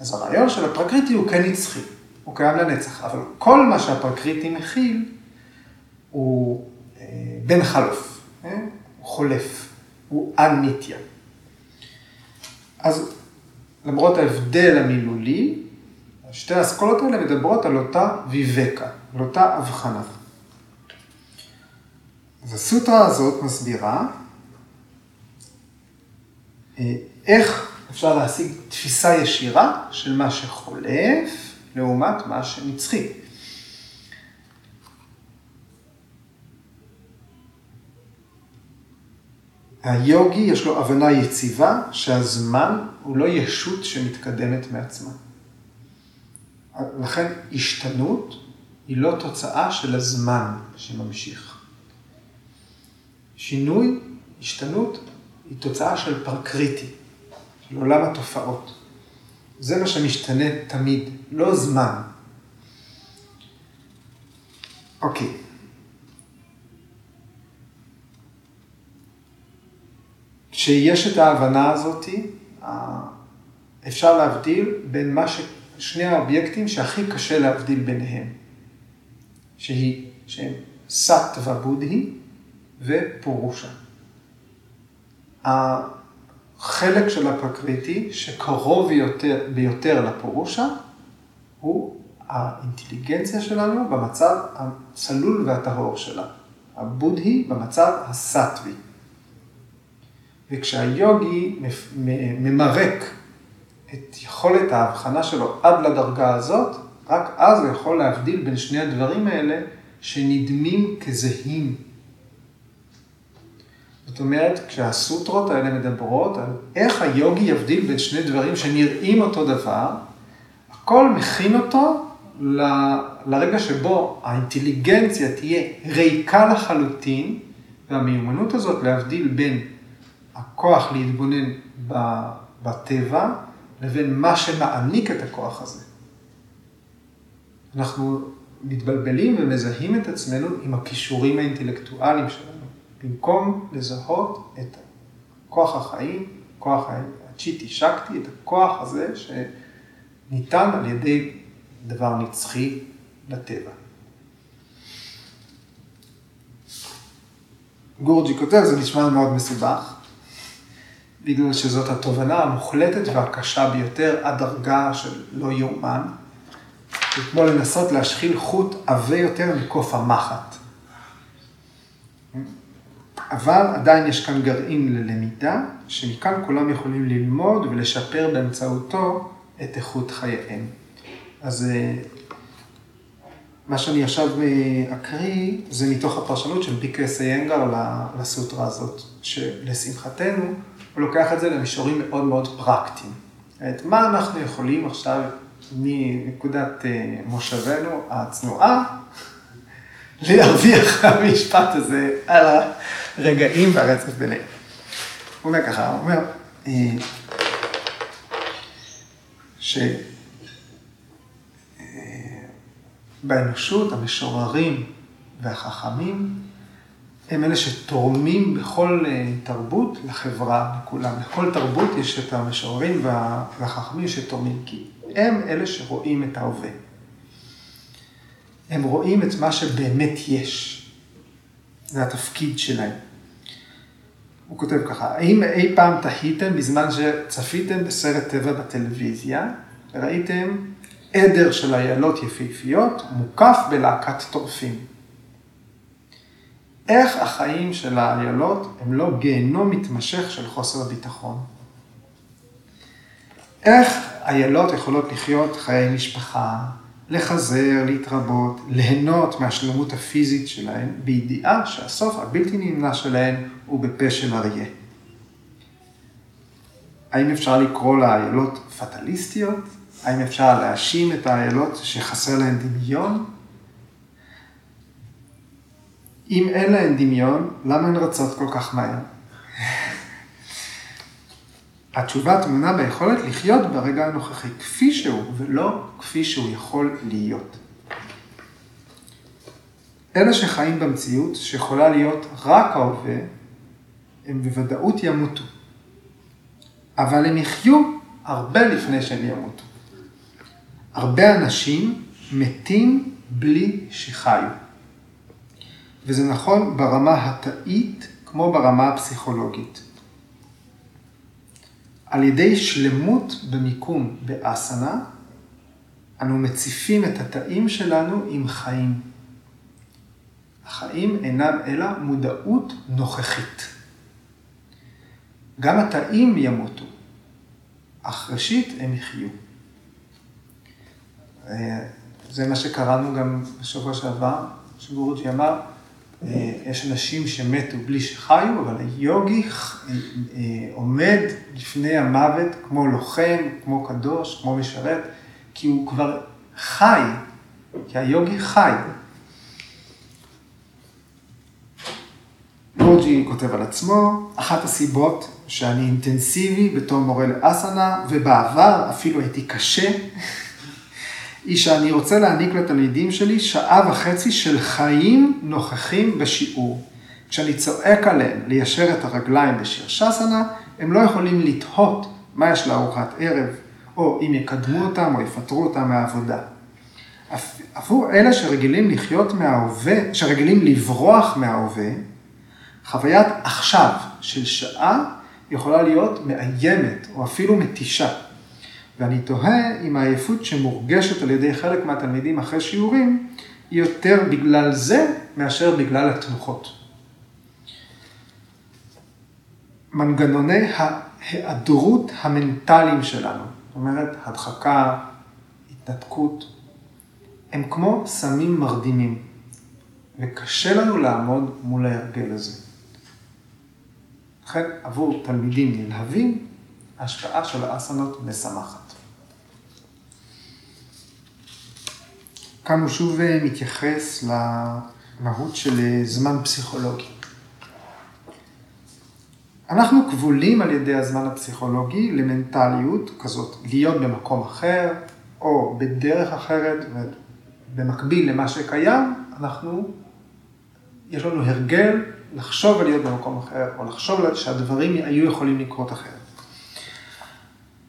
אז הרעיון של הפרקריטי הוא כן נצחי. הוא קיים לנצח, אבל כל מה שהפרקריטי מכיל הוא אה, בן חלוף, אה? הוא חולף, הוא אניטיה. אז למרות ההבדל המילולי, שתי האסכולות האלה מדברות על אותה ויבקה, על אותה הבחנה. אז הסוטרה הזאת מסבירה איך אפשר להשיג תפיסה ישירה של מה שחולף לעומת מה שנצחי. היוגי יש לו הבנה יציבה שהזמן הוא לא ישות שמתקדמת מעצמה. לכן השתנות היא לא תוצאה של הזמן שממשיך. שינוי, השתנות, היא תוצאה של פרקריטי, של עולם התופעות. זה מה שמשתנה תמיד, לא זמן. אוקיי. כשיש את ההבנה הזאתי, אפשר להבדיל בין מה ש... שני האובייקטים שהכי קשה להבדיל ביניהם, שהיא, שהם סאט ובודהי ופורושה. החלק של הפרקריטי שקרוב ביותר, ביותר לפורושה הוא האינטליגנציה שלנו במצב הצלול והטהור שלה. הבודהי במצב הסטווי. וכשהיוגי ממרק את יכולת ההבחנה שלו עד לדרגה הזאת, רק אז הוא יכול להבדיל בין שני הדברים האלה שנדמים כזהים זאת אומרת, כשהסוטרות האלה מדברות על איך היוגי יבדיל בין שני דברים שנראים אותו דבר, הכל מכין אותו ל... לרגע שבו האינטליגנציה תהיה ריקה לחלוטין, והמיומנות הזאת להבדיל בין הכוח להתבונן בטבע לבין מה שמעניק את הכוח הזה. אנחנו מתבלבלים ומזהים את עצמנו עם הכישורים האינטלקטואליים שלנו. במקום לזהות את כוח החיים, כוח הצ'יטי שקטי, את הכוח הזה שניתן על ידי דבר נצחי לטבע. גורג'י כותב, זה נשמע מאוד מסובך, בגלל שזאת התובנה המוחלטת והקשה ביותר, הדרגה של לא יאומן. זה כמו לנסות להשחיל חוט עבה יותר מקוף המחט. אבל עדיין יש כאן גרעין ללמידה, שמכאן כולם יכולים ללמוד ולשפר באמצעותו את איכות חייהם. אז אה, מה שאני עכשיו אה, אקריא זה מתוך הפרשנות של פיקס איינגר לסוטרה הזאת, שלשמחתנו הוא לוקח את זה למישורים מאוד מאוד פרקטיים. את מה אנחנו יכולים עכשיו מנקודת אה, מושבנו הצנועה להרוויח המשפט הזה על הרגעים והרצף ביניהם. הוא אומר ככה, הוא אומר, ש... באנושות המשוררים והחכמים הם אלה שתורמים בכל אה, תרבות לחברה, לכולם. לכל תרבות יש את המשוררים והחכמים שתורמים, כי הם אלה שרואים את ההווה. הם רואים את מה שבאמת יש. זה התפקיד שלהם. הוא כותב ככה, האם אי פעם תהיתם בזמן שצפיתם בסרט טבע בטלוויזיה, ראיתם עדר של איילות יפהפיות מוקף בלהקת טורפים. איך החיים של האיילות הם לא גיהנום מתמשך של חוסר ביטחון? איך איילות יכולות לחיות חיי משפחה, לחזר, להתרבות, ליהנות מהשלמות הפיזית שלהן, בידיעה שהסוף הבלתי נמנע שלהן הוא בפה של אריה. האם אפשר לקרוא לאיילות פטליסטיות? האם אפשר להאשים את האיילות שחסר להן דמיון? אם אין להן דמיון, למה הן רצות כל כך מהר? התשובה טמונה ביכולת לחיות ברגע הנוכחי כפי שהוא, ולא כפי שהוא יכול להיות. אלה שחיים במציאות, שיכולה להיות רק ההווה, הם בוודאות ימותו. אבל הם יחיו הרבה לפני שהם ימותו. הרבה אנשים מתים בלי שחיו. וזה נכון ברמה התאית כמו ברמה הפסיכולוגית. על ידי שלמות במיקום באסנה, אנו מציפים את התאים שלנו עם חיים. החיים אינם אלא מודעות נוכחית. גם התאים ימותו, אך ראשית הם יחיו. אה, זה מה שקראנו גם בשבוע שעבר, שגורוג'י אמר, יש אנשים שמתו בלי שחיו, אבל היוגי אה, עומד לפני המוות כמו לוחם, כמו קדוש, כמו משרת, כי הוא כבר חי, כי היוגי חי. גורג'י כותב על עצמו, אחת הסיבות שאני אינטנסיבי בתור מורה לאסנה, ובעבר אפילו הייתי קשה, היא שאני רוצה להעניק לתלמידים שלי שעה וחצי של חיים נוכחים בשיעור. כשאני צועק עליהם ליישר את הרגליים בשיר שסנה, הם לא יכולים לתהות מה יש לארוחת ערב, או אם יקדמו אותם או יפטרו אותם מהעבודה. עבור אלה שרגילים לחיות מההווה, שרגילים לברוח מההווה, חוויית עכשיו של שעה יכולה להיות מאיימת או אפילו מתישה. ואני תוהה אם העייפות שמורגשת על ידי חלק מהתלמידים אחרי שיעורים, היא יותר בגלל זה מאשר בגלל התנוחות. מנגנוני ההיעדרות המנטליים שלנו, זאת אומרת, הדחקה, התנתקות, הם כמו סמים מרדימים, וקשה לנו לעמוד מול ההרגל הזה. לכן, עבור תלמידים נלהבים, ההשפעה של האסנות משמחת. כאן הוא שוב אה, מתייחס למהות של אה, זמן פסיכולוגי. אנחנו כבולים על ידי הזמן הפסיכולוגי למנטליות כזאת, להיות במקום אחר, או בדרך אחרת, ובמקביל למה שקיים, אנחנו, יש לנו הרגל לחשוב על להיות במקום אחר, או לחשוב שהדברים היו יכולים לקרות אחרת.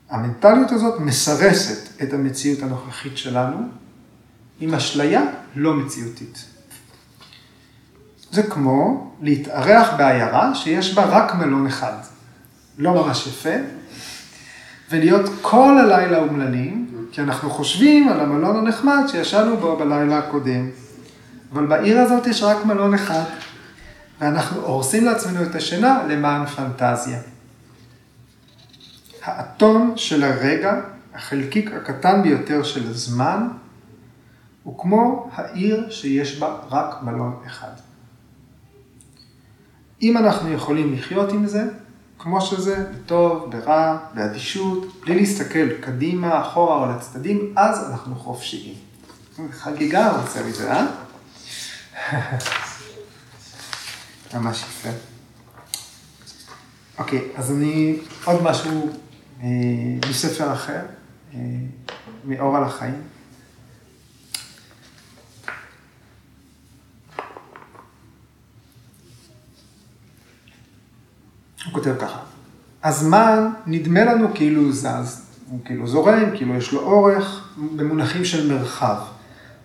המנטליות הזאת מסרסת את המציאות הנוכחית שלנו, עם אשליה לא מציאותית. זה כמו להתארח בעיירה שיש בה רק מלון אחד. לא ממש יפה, ולהיות כל הלילה אומללים, כי אנחנו חושבים על המלון הנחמד שישנו בו בלילה הקודם. אבל בעיר הזאת יש רק מלון אחד, ואנחנו הורסים לעצמנו את השינה למען פנטזיה. האתון של הרגע החלקיק הקטן ביותר של הזמן הוא כמו העיר שיש בה רק מלון אחד. אם אנחנו יכולים לחיות עם זה, כמו שזה, בטוב, ברע, באדישות, בלי להסתכל קדימה, אחורה או לצדדים, אז אנחנו חופשיים. חגיגה רוצה מזה, אה? (laughs) ממש יפה. אוקיי, אז אני, עוד משהו אה, מספר אחר, אה, מאור על החיים. הוא כותב ככה, הזמן נדמה לנו כאילו הוא זז, הוא כאילו זורם, כאילו יש לו אורך, במונחים של מרחב.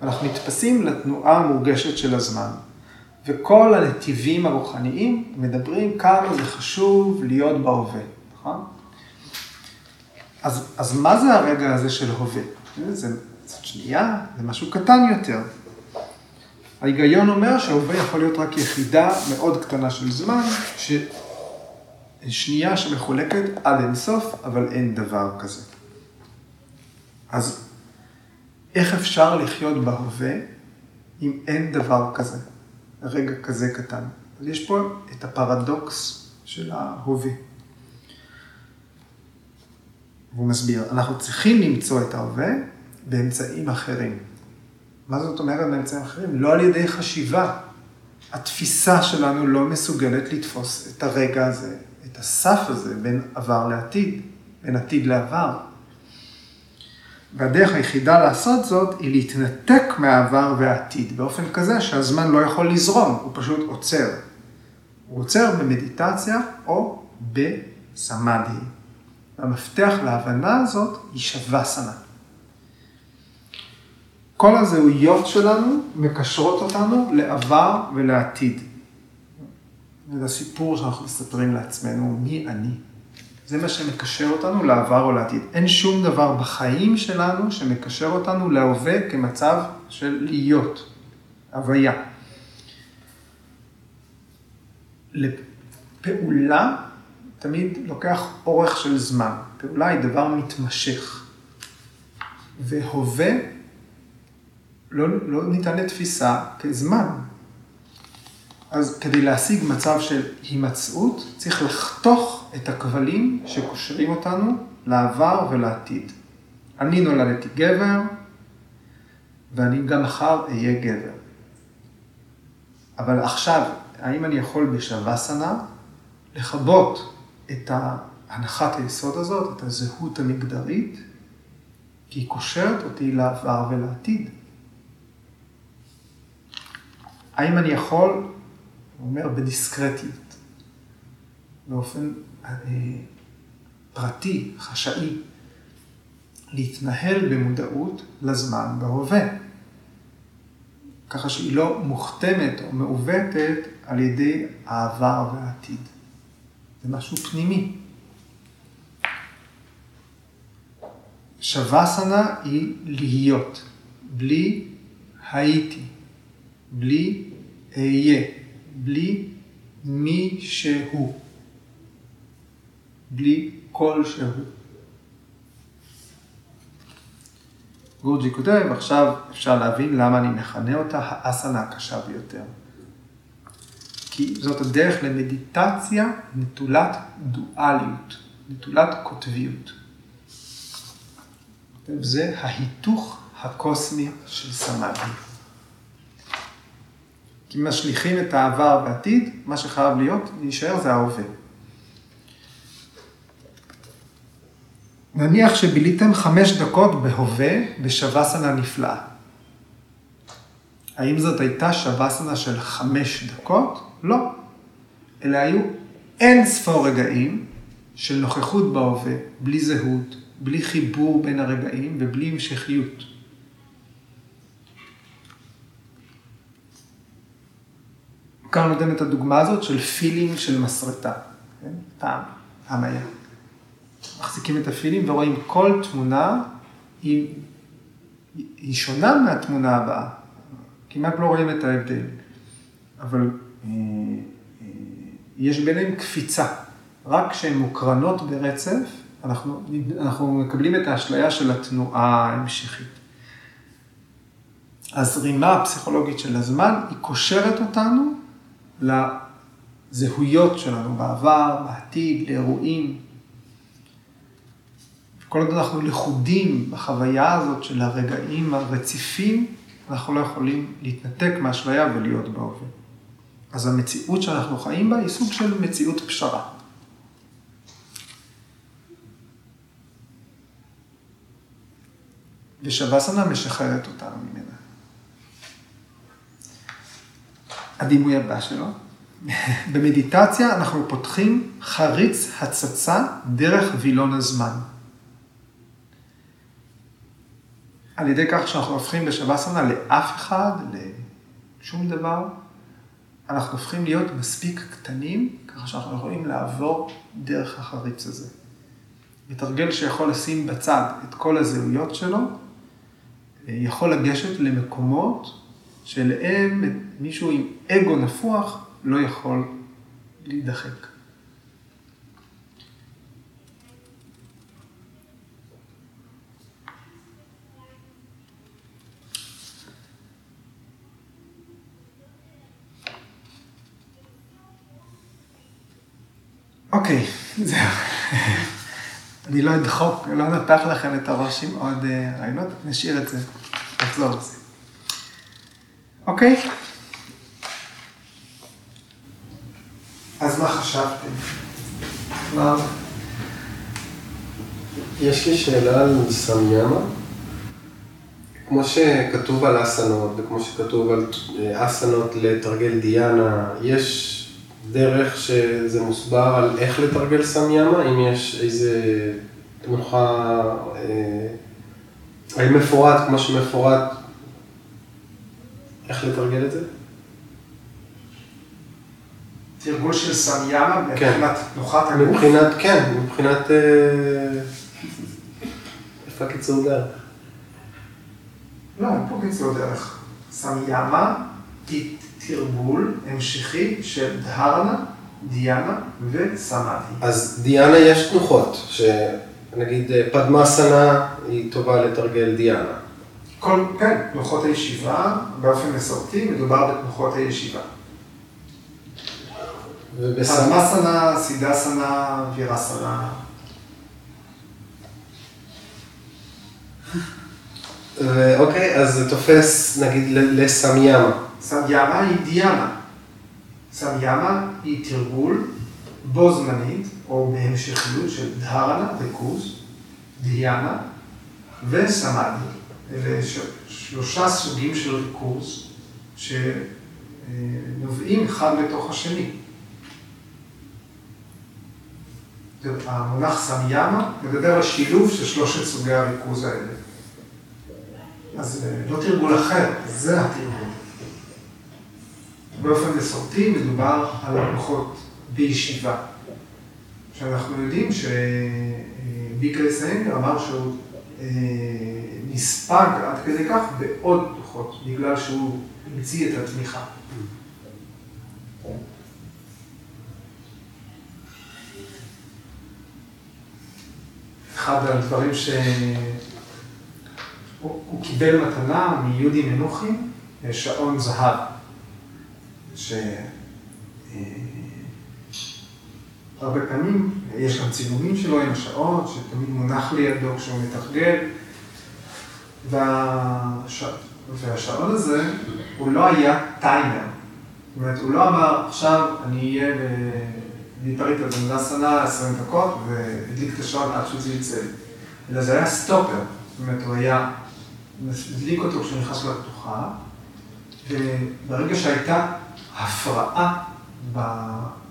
אנחנו נתפסים לתנועה המורגשת של הזמן. וכל הנתיבים הרוחניים מדברים כמה זה חשוב להיות בהווה, נכון? אז, אז מה זה הרגע הזה של הווה? זה, זאת שנייה, זה משהו קטן יותר. ההיגיון אומר שההווה יכול להיות רק יחידה מאוד קטנה של זמן, שנייה שמחולקת עד אינסוף, אבל אין דבר כזה. אז איך אפשר לחיות בהווה אם אין דבר כזה, רגע כזה קטן? אז יש פה את הפרדוקס של ההווה. והוא מסביר, אנחנו צריכים למצוא את ההווה באמצעים אחרים. מה זאת אומרת באמצעים אחרים? לא על ידי חשיבה. התפיסה שלנו לא מסוגלת לתפוס את הרגע הזה, את הסף הזה בין עבר לעתיד, בין עתיד לעבר. והדרך היחידה לעשות זאת היא להתנתק מהעבר והעתיד באופן כזה שהזמן לא יכול לזרום, הוא פשוט עוצר. הוא עוצר במדיטציה או בסמאדי. והמפתח להבנה הזאת היא שווסנה. כל הזהויות שלנו מקשרות אותנו לעבר ולעתיד. זה הסיפור שאנחנו מספרים לעצמנו, מי אני. זה מה שמקשר אותנו לעבר או לעתיד. אין שום דבר בחיים שלנו שמקשר אותנו להווה כמצב של להיות, הוויה. לפעולה תמיד לוקח אורך של זמן. פעולה היא דבר מתמשך. והווה לא, לא ניתן לתפיסה כזמן. אז כדי להשיג מצב של הימצאות, צריך לחתוך את הכבלים שקושרים אותנו לעבר ולעתיד. אני נולדתי גבר, ואני גם מחר אהיה גבר. אבל עכשיו, האם אני יכול בשווסנה לכבות את הנחת היסוד הזאת, את הזהות המגדרית, כי היא קושרת אותי לעבר ולעתיד. האם אני יכול, אומר, בדיסקרטיות, באופן אה, פרטי, חשאי, להתנהל במודעות לזמן בהווה, ככה שהיא לא מוכתמת או מעוותת על ידי העבר והעתיד. זה משהו פנימי. שווסנה היא להיות, בלי הייתי, בלי אהיה, בלי מי שהוא, בלי כל שהוא. גורג'י כותב, עכשיו אפשר להבין למה אני מכנה אותה האסנה הקשה ביותר. כי זאת הדרך למדיטציה נטולת דואליות, נטולת קוטביות. זה ההיתוך הקוסמי של סמאדי. כי משליכים את העבר בעתיד, מה שחייב להיות, להישאר זה ההווה. נניח שביליתם חמש דקות בהווה בשווסנה נפלאה. האם זאת הייתה שווסנה של חמש דקות? לא. אלא היו אין ספור רגעים של נוכחות בהווה, בלי זהות, בלי חיבור בין הרגעים ובלי המשכיות. כאן נותן את הדוגמה הזאת של פילינג של מסרטה. כן? פעם, פעם היה. מחזיקים את הפילים ורואים כל תמונה היא, היא שונה מהתמונה הבאה. כמעט לא רואים את ההבדל. אבל אה, אה, יש ביניהם קפיצה. רק כשהן מוקרנות ברצף, אנחנו, אנחנו מקבלים את האשליה של התנועה ההמשכית. הזרימה הפסיכולוגית של הזמן, היא קושרת אותנו לזהויות שלנו בעבר, בעתיד, לאירועים. כל עוד אנחנו לכודים בחוויה הזאת של הרגעים הרציפים, אנחנו לא יכולים להתנתק מהאשליה ולהיות בהווה. אז המציאות שאנחנו חיים בה היא סוג של מציאות פשרה. ושבסנה משחררת אותנו ממנה. הדימוי הבא שלו, במדיטציה אנחנו פותחים חריץ הצצה דרך וילון הזמן. על ידי כך שאנחנו הופכים בשבסנה לאף אחד, לשום דבר, אנחנו הופכים להיות מספיק קטנים, ככה שאנחנו יכולים לעבור דרך החריץ הזה. מתרגל שיכול לשים בצד את כל הזהויות שלו, יכול לגשת למקומות שאליהם מישהו עם אגו נפוח לא יכול להידחק. אוקיי, זהו. אני לא אדחוק, לא נפח לכם את הראש עם עוד אה, רעיונות, נשאיר את זה, נחזור לזה. אוקיי? אז מה חשבתם? מה? יש לי שאלה על סמיאמה. כמו שכתוב על אסנות, וכמו שכתוב על אה, אסנות לתרגל דיאנה, יש דרך שזה מוסבר על איך לתרגל סמיאמה, אם יש איזה תנוחה, אה, האם מפורט כמו שמפורט, איך לתרגל את זה? תרגול של סמיאמה כן. מבחינת תנוחת הגוף? מבחינת, כן, מבחינת... אה, איפה הקיצור דרך? לא, אין פה קיצור דרך. סמיאמה תרגול המשכי של דהרנה, דיאנה וסמאדי. אז דיאנה יש תנוחות, שנגיד אה, פדמסנה היא טובה לתרגל דיאנה. כל, כן, תנוחות הישיבה, באופן מסורתי, מדובר בתנוחות הישיבה. ובסמאדי... פדמסנה, סידסנה, וירסנה. אוקיי, אז זה תופס נגיד לסמיאמה. סמיאמה היא דיאנה. סמיאמה היא תרגול בו זמנית, או בהמשכיות של דהרנה, ריכוז, דיאנה וסמאדי. אלה שלושה סוגים של ריכוז שנובעים אחד מתוך השני. המונח סמיאמה מדבר על שילוב של שלושת סוגי הריכוז האלה. אז אה, לא תרגול אחר, זה התרגול. באופן מסורתי מדובר על לקוחות בישיבה. שאנחנו יודעים שביקרי סיינגר אמר שהוא אה, נספג עד כדי כך בעוד דוחות, בגלל שהוא המציא את התמיכה. אחד הדברים ש... הוא הוא קיבל מתנה מיהודי מנוחי, שעון זהב. שהרבה פעמים יש גם צילומים שלו עם השעון, שתמיד מונח לידו כשהוא מתרגל. והש... והשעון הזה, הוא לא היה טיימר. זאת אומרת, הוא לא אמר, עכשיו אני אהיה בפריטה במדסנה 20 דקות, והדליק את השעון עד שזה יצא. אלא זה היה סטופר. זאת אומרת, הוא היה, הדליק אותו כשהוא נכנס לפתוחה, וברגע שהייתה הפרעה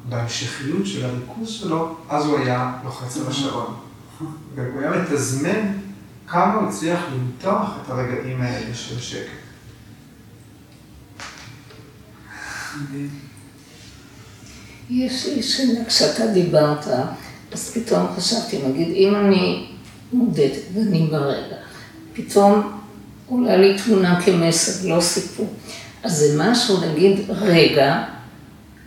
בהמשכיות של הריכוז שלו, אז הוא היה לוחץ על השעון. והוא היה מתזמן כמה הוא הצליח למתוח את הרגעים האלה של שקט. יש לי שאלה, כשאתה דיברת, אז פתאום חשבתי, נגיד, אם אני מודדת ואני ברגע, פתאום עולה לי תמונה כמסר, לא סיפור. אז זה משהו, נגיד, רגע,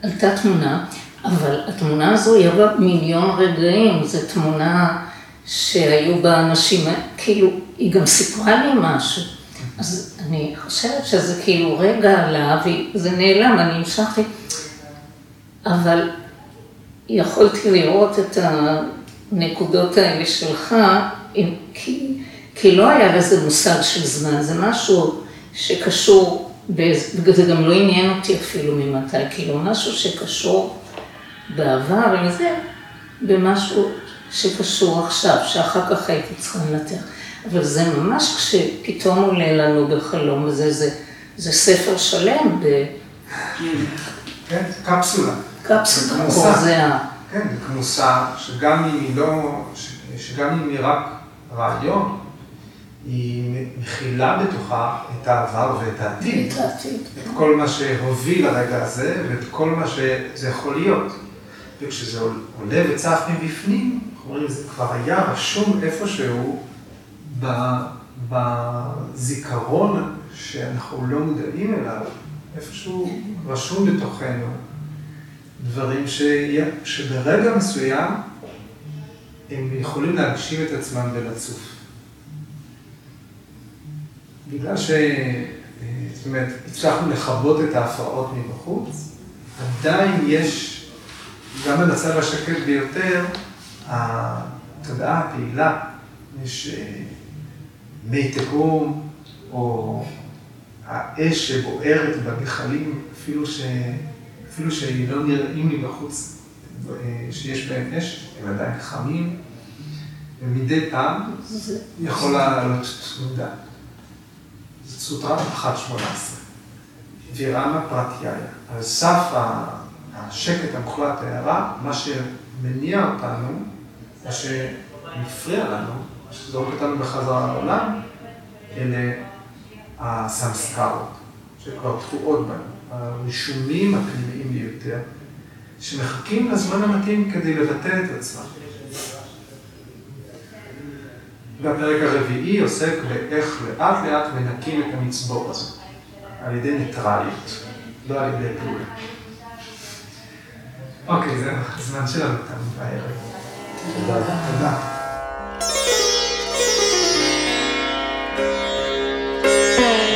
עלתה תמונה, אבל התמונה הזו היא אבל מיליון רגעים, זו תמונה שהיו בה אנשים, כאילו, היא גם סיפרה לי משהו. אז אני חושבת שזה כאילו רגע עלה, וזה נעלם, אני המשכתי, אבל יכולתי לראות את הנקודות האלה שלך, כי, כי לא היה לזה מושג של זמן, זה משהו שקשור, וזה גם לא עניין אותי אפילו ממתי, כאילו משהו שקשור בעבר, וזה במשהו שקשור עכשיו, שאחר כך הייתי צריכה לנתח. אבל זה ממש כשפתאום עולה לנו בחלום הזה, זה, זה ספר שלם. ב... כן, קפסולה. קפסולה, או זה ה... כן, כמוסה, שגם אם היא לא, שגם אם היא רק רעיון, היא מכילה בתוכה את העבר ואת העתיד. את העתיד. את כל מה שהוביל לרגע הזה, ואת כל מה שזה יכול להיות. וכשזה עולה וצף מבפנים, אנחנו אומרים, זה כבר היה רשום איפשהו בזיכרון שאנחנו לא מודעים אליו, איפשהו רשום בתוכנו דברים ש... שברגע מסוים הם יכולים להגשים את עצמם ולצוף. בגלל ש... זאת אומרת, הצלחנו לכבות את ההפרעות מבחוץ, עדיין יש, גם במצב השקט ביותר, התודעה הפעילה, יש מי תהום, או האש שבוערת בגחלים, אפילו, ש... אפילו שהיא לא נראים מבחוץ שיש בהם אש, הם עדיין חמים, ומדי פעם יכולה לעלות תנודה. סוטרה 1.18. וירמה פרטיהיה. על סף השקט המוחלט הערה, מה שמניע אותנו, מה שמפריע לנו, שזורק אותנו בחזרה לעולם, אלה הסמסקרות, שכבר תקועות בנו, הרישומים הפנימיים ביותר, שמחכים לזמן המתאים כדי לבטא את עצמם. והפרק הרביעי עוסק באיך לאט לאט מנקים את המצבור הזה, על ידי ניטרליות, לא על ידי פעולה. אוקיי, זה הזמן שלנו כאן בערב. תודה. תודה. Yeah.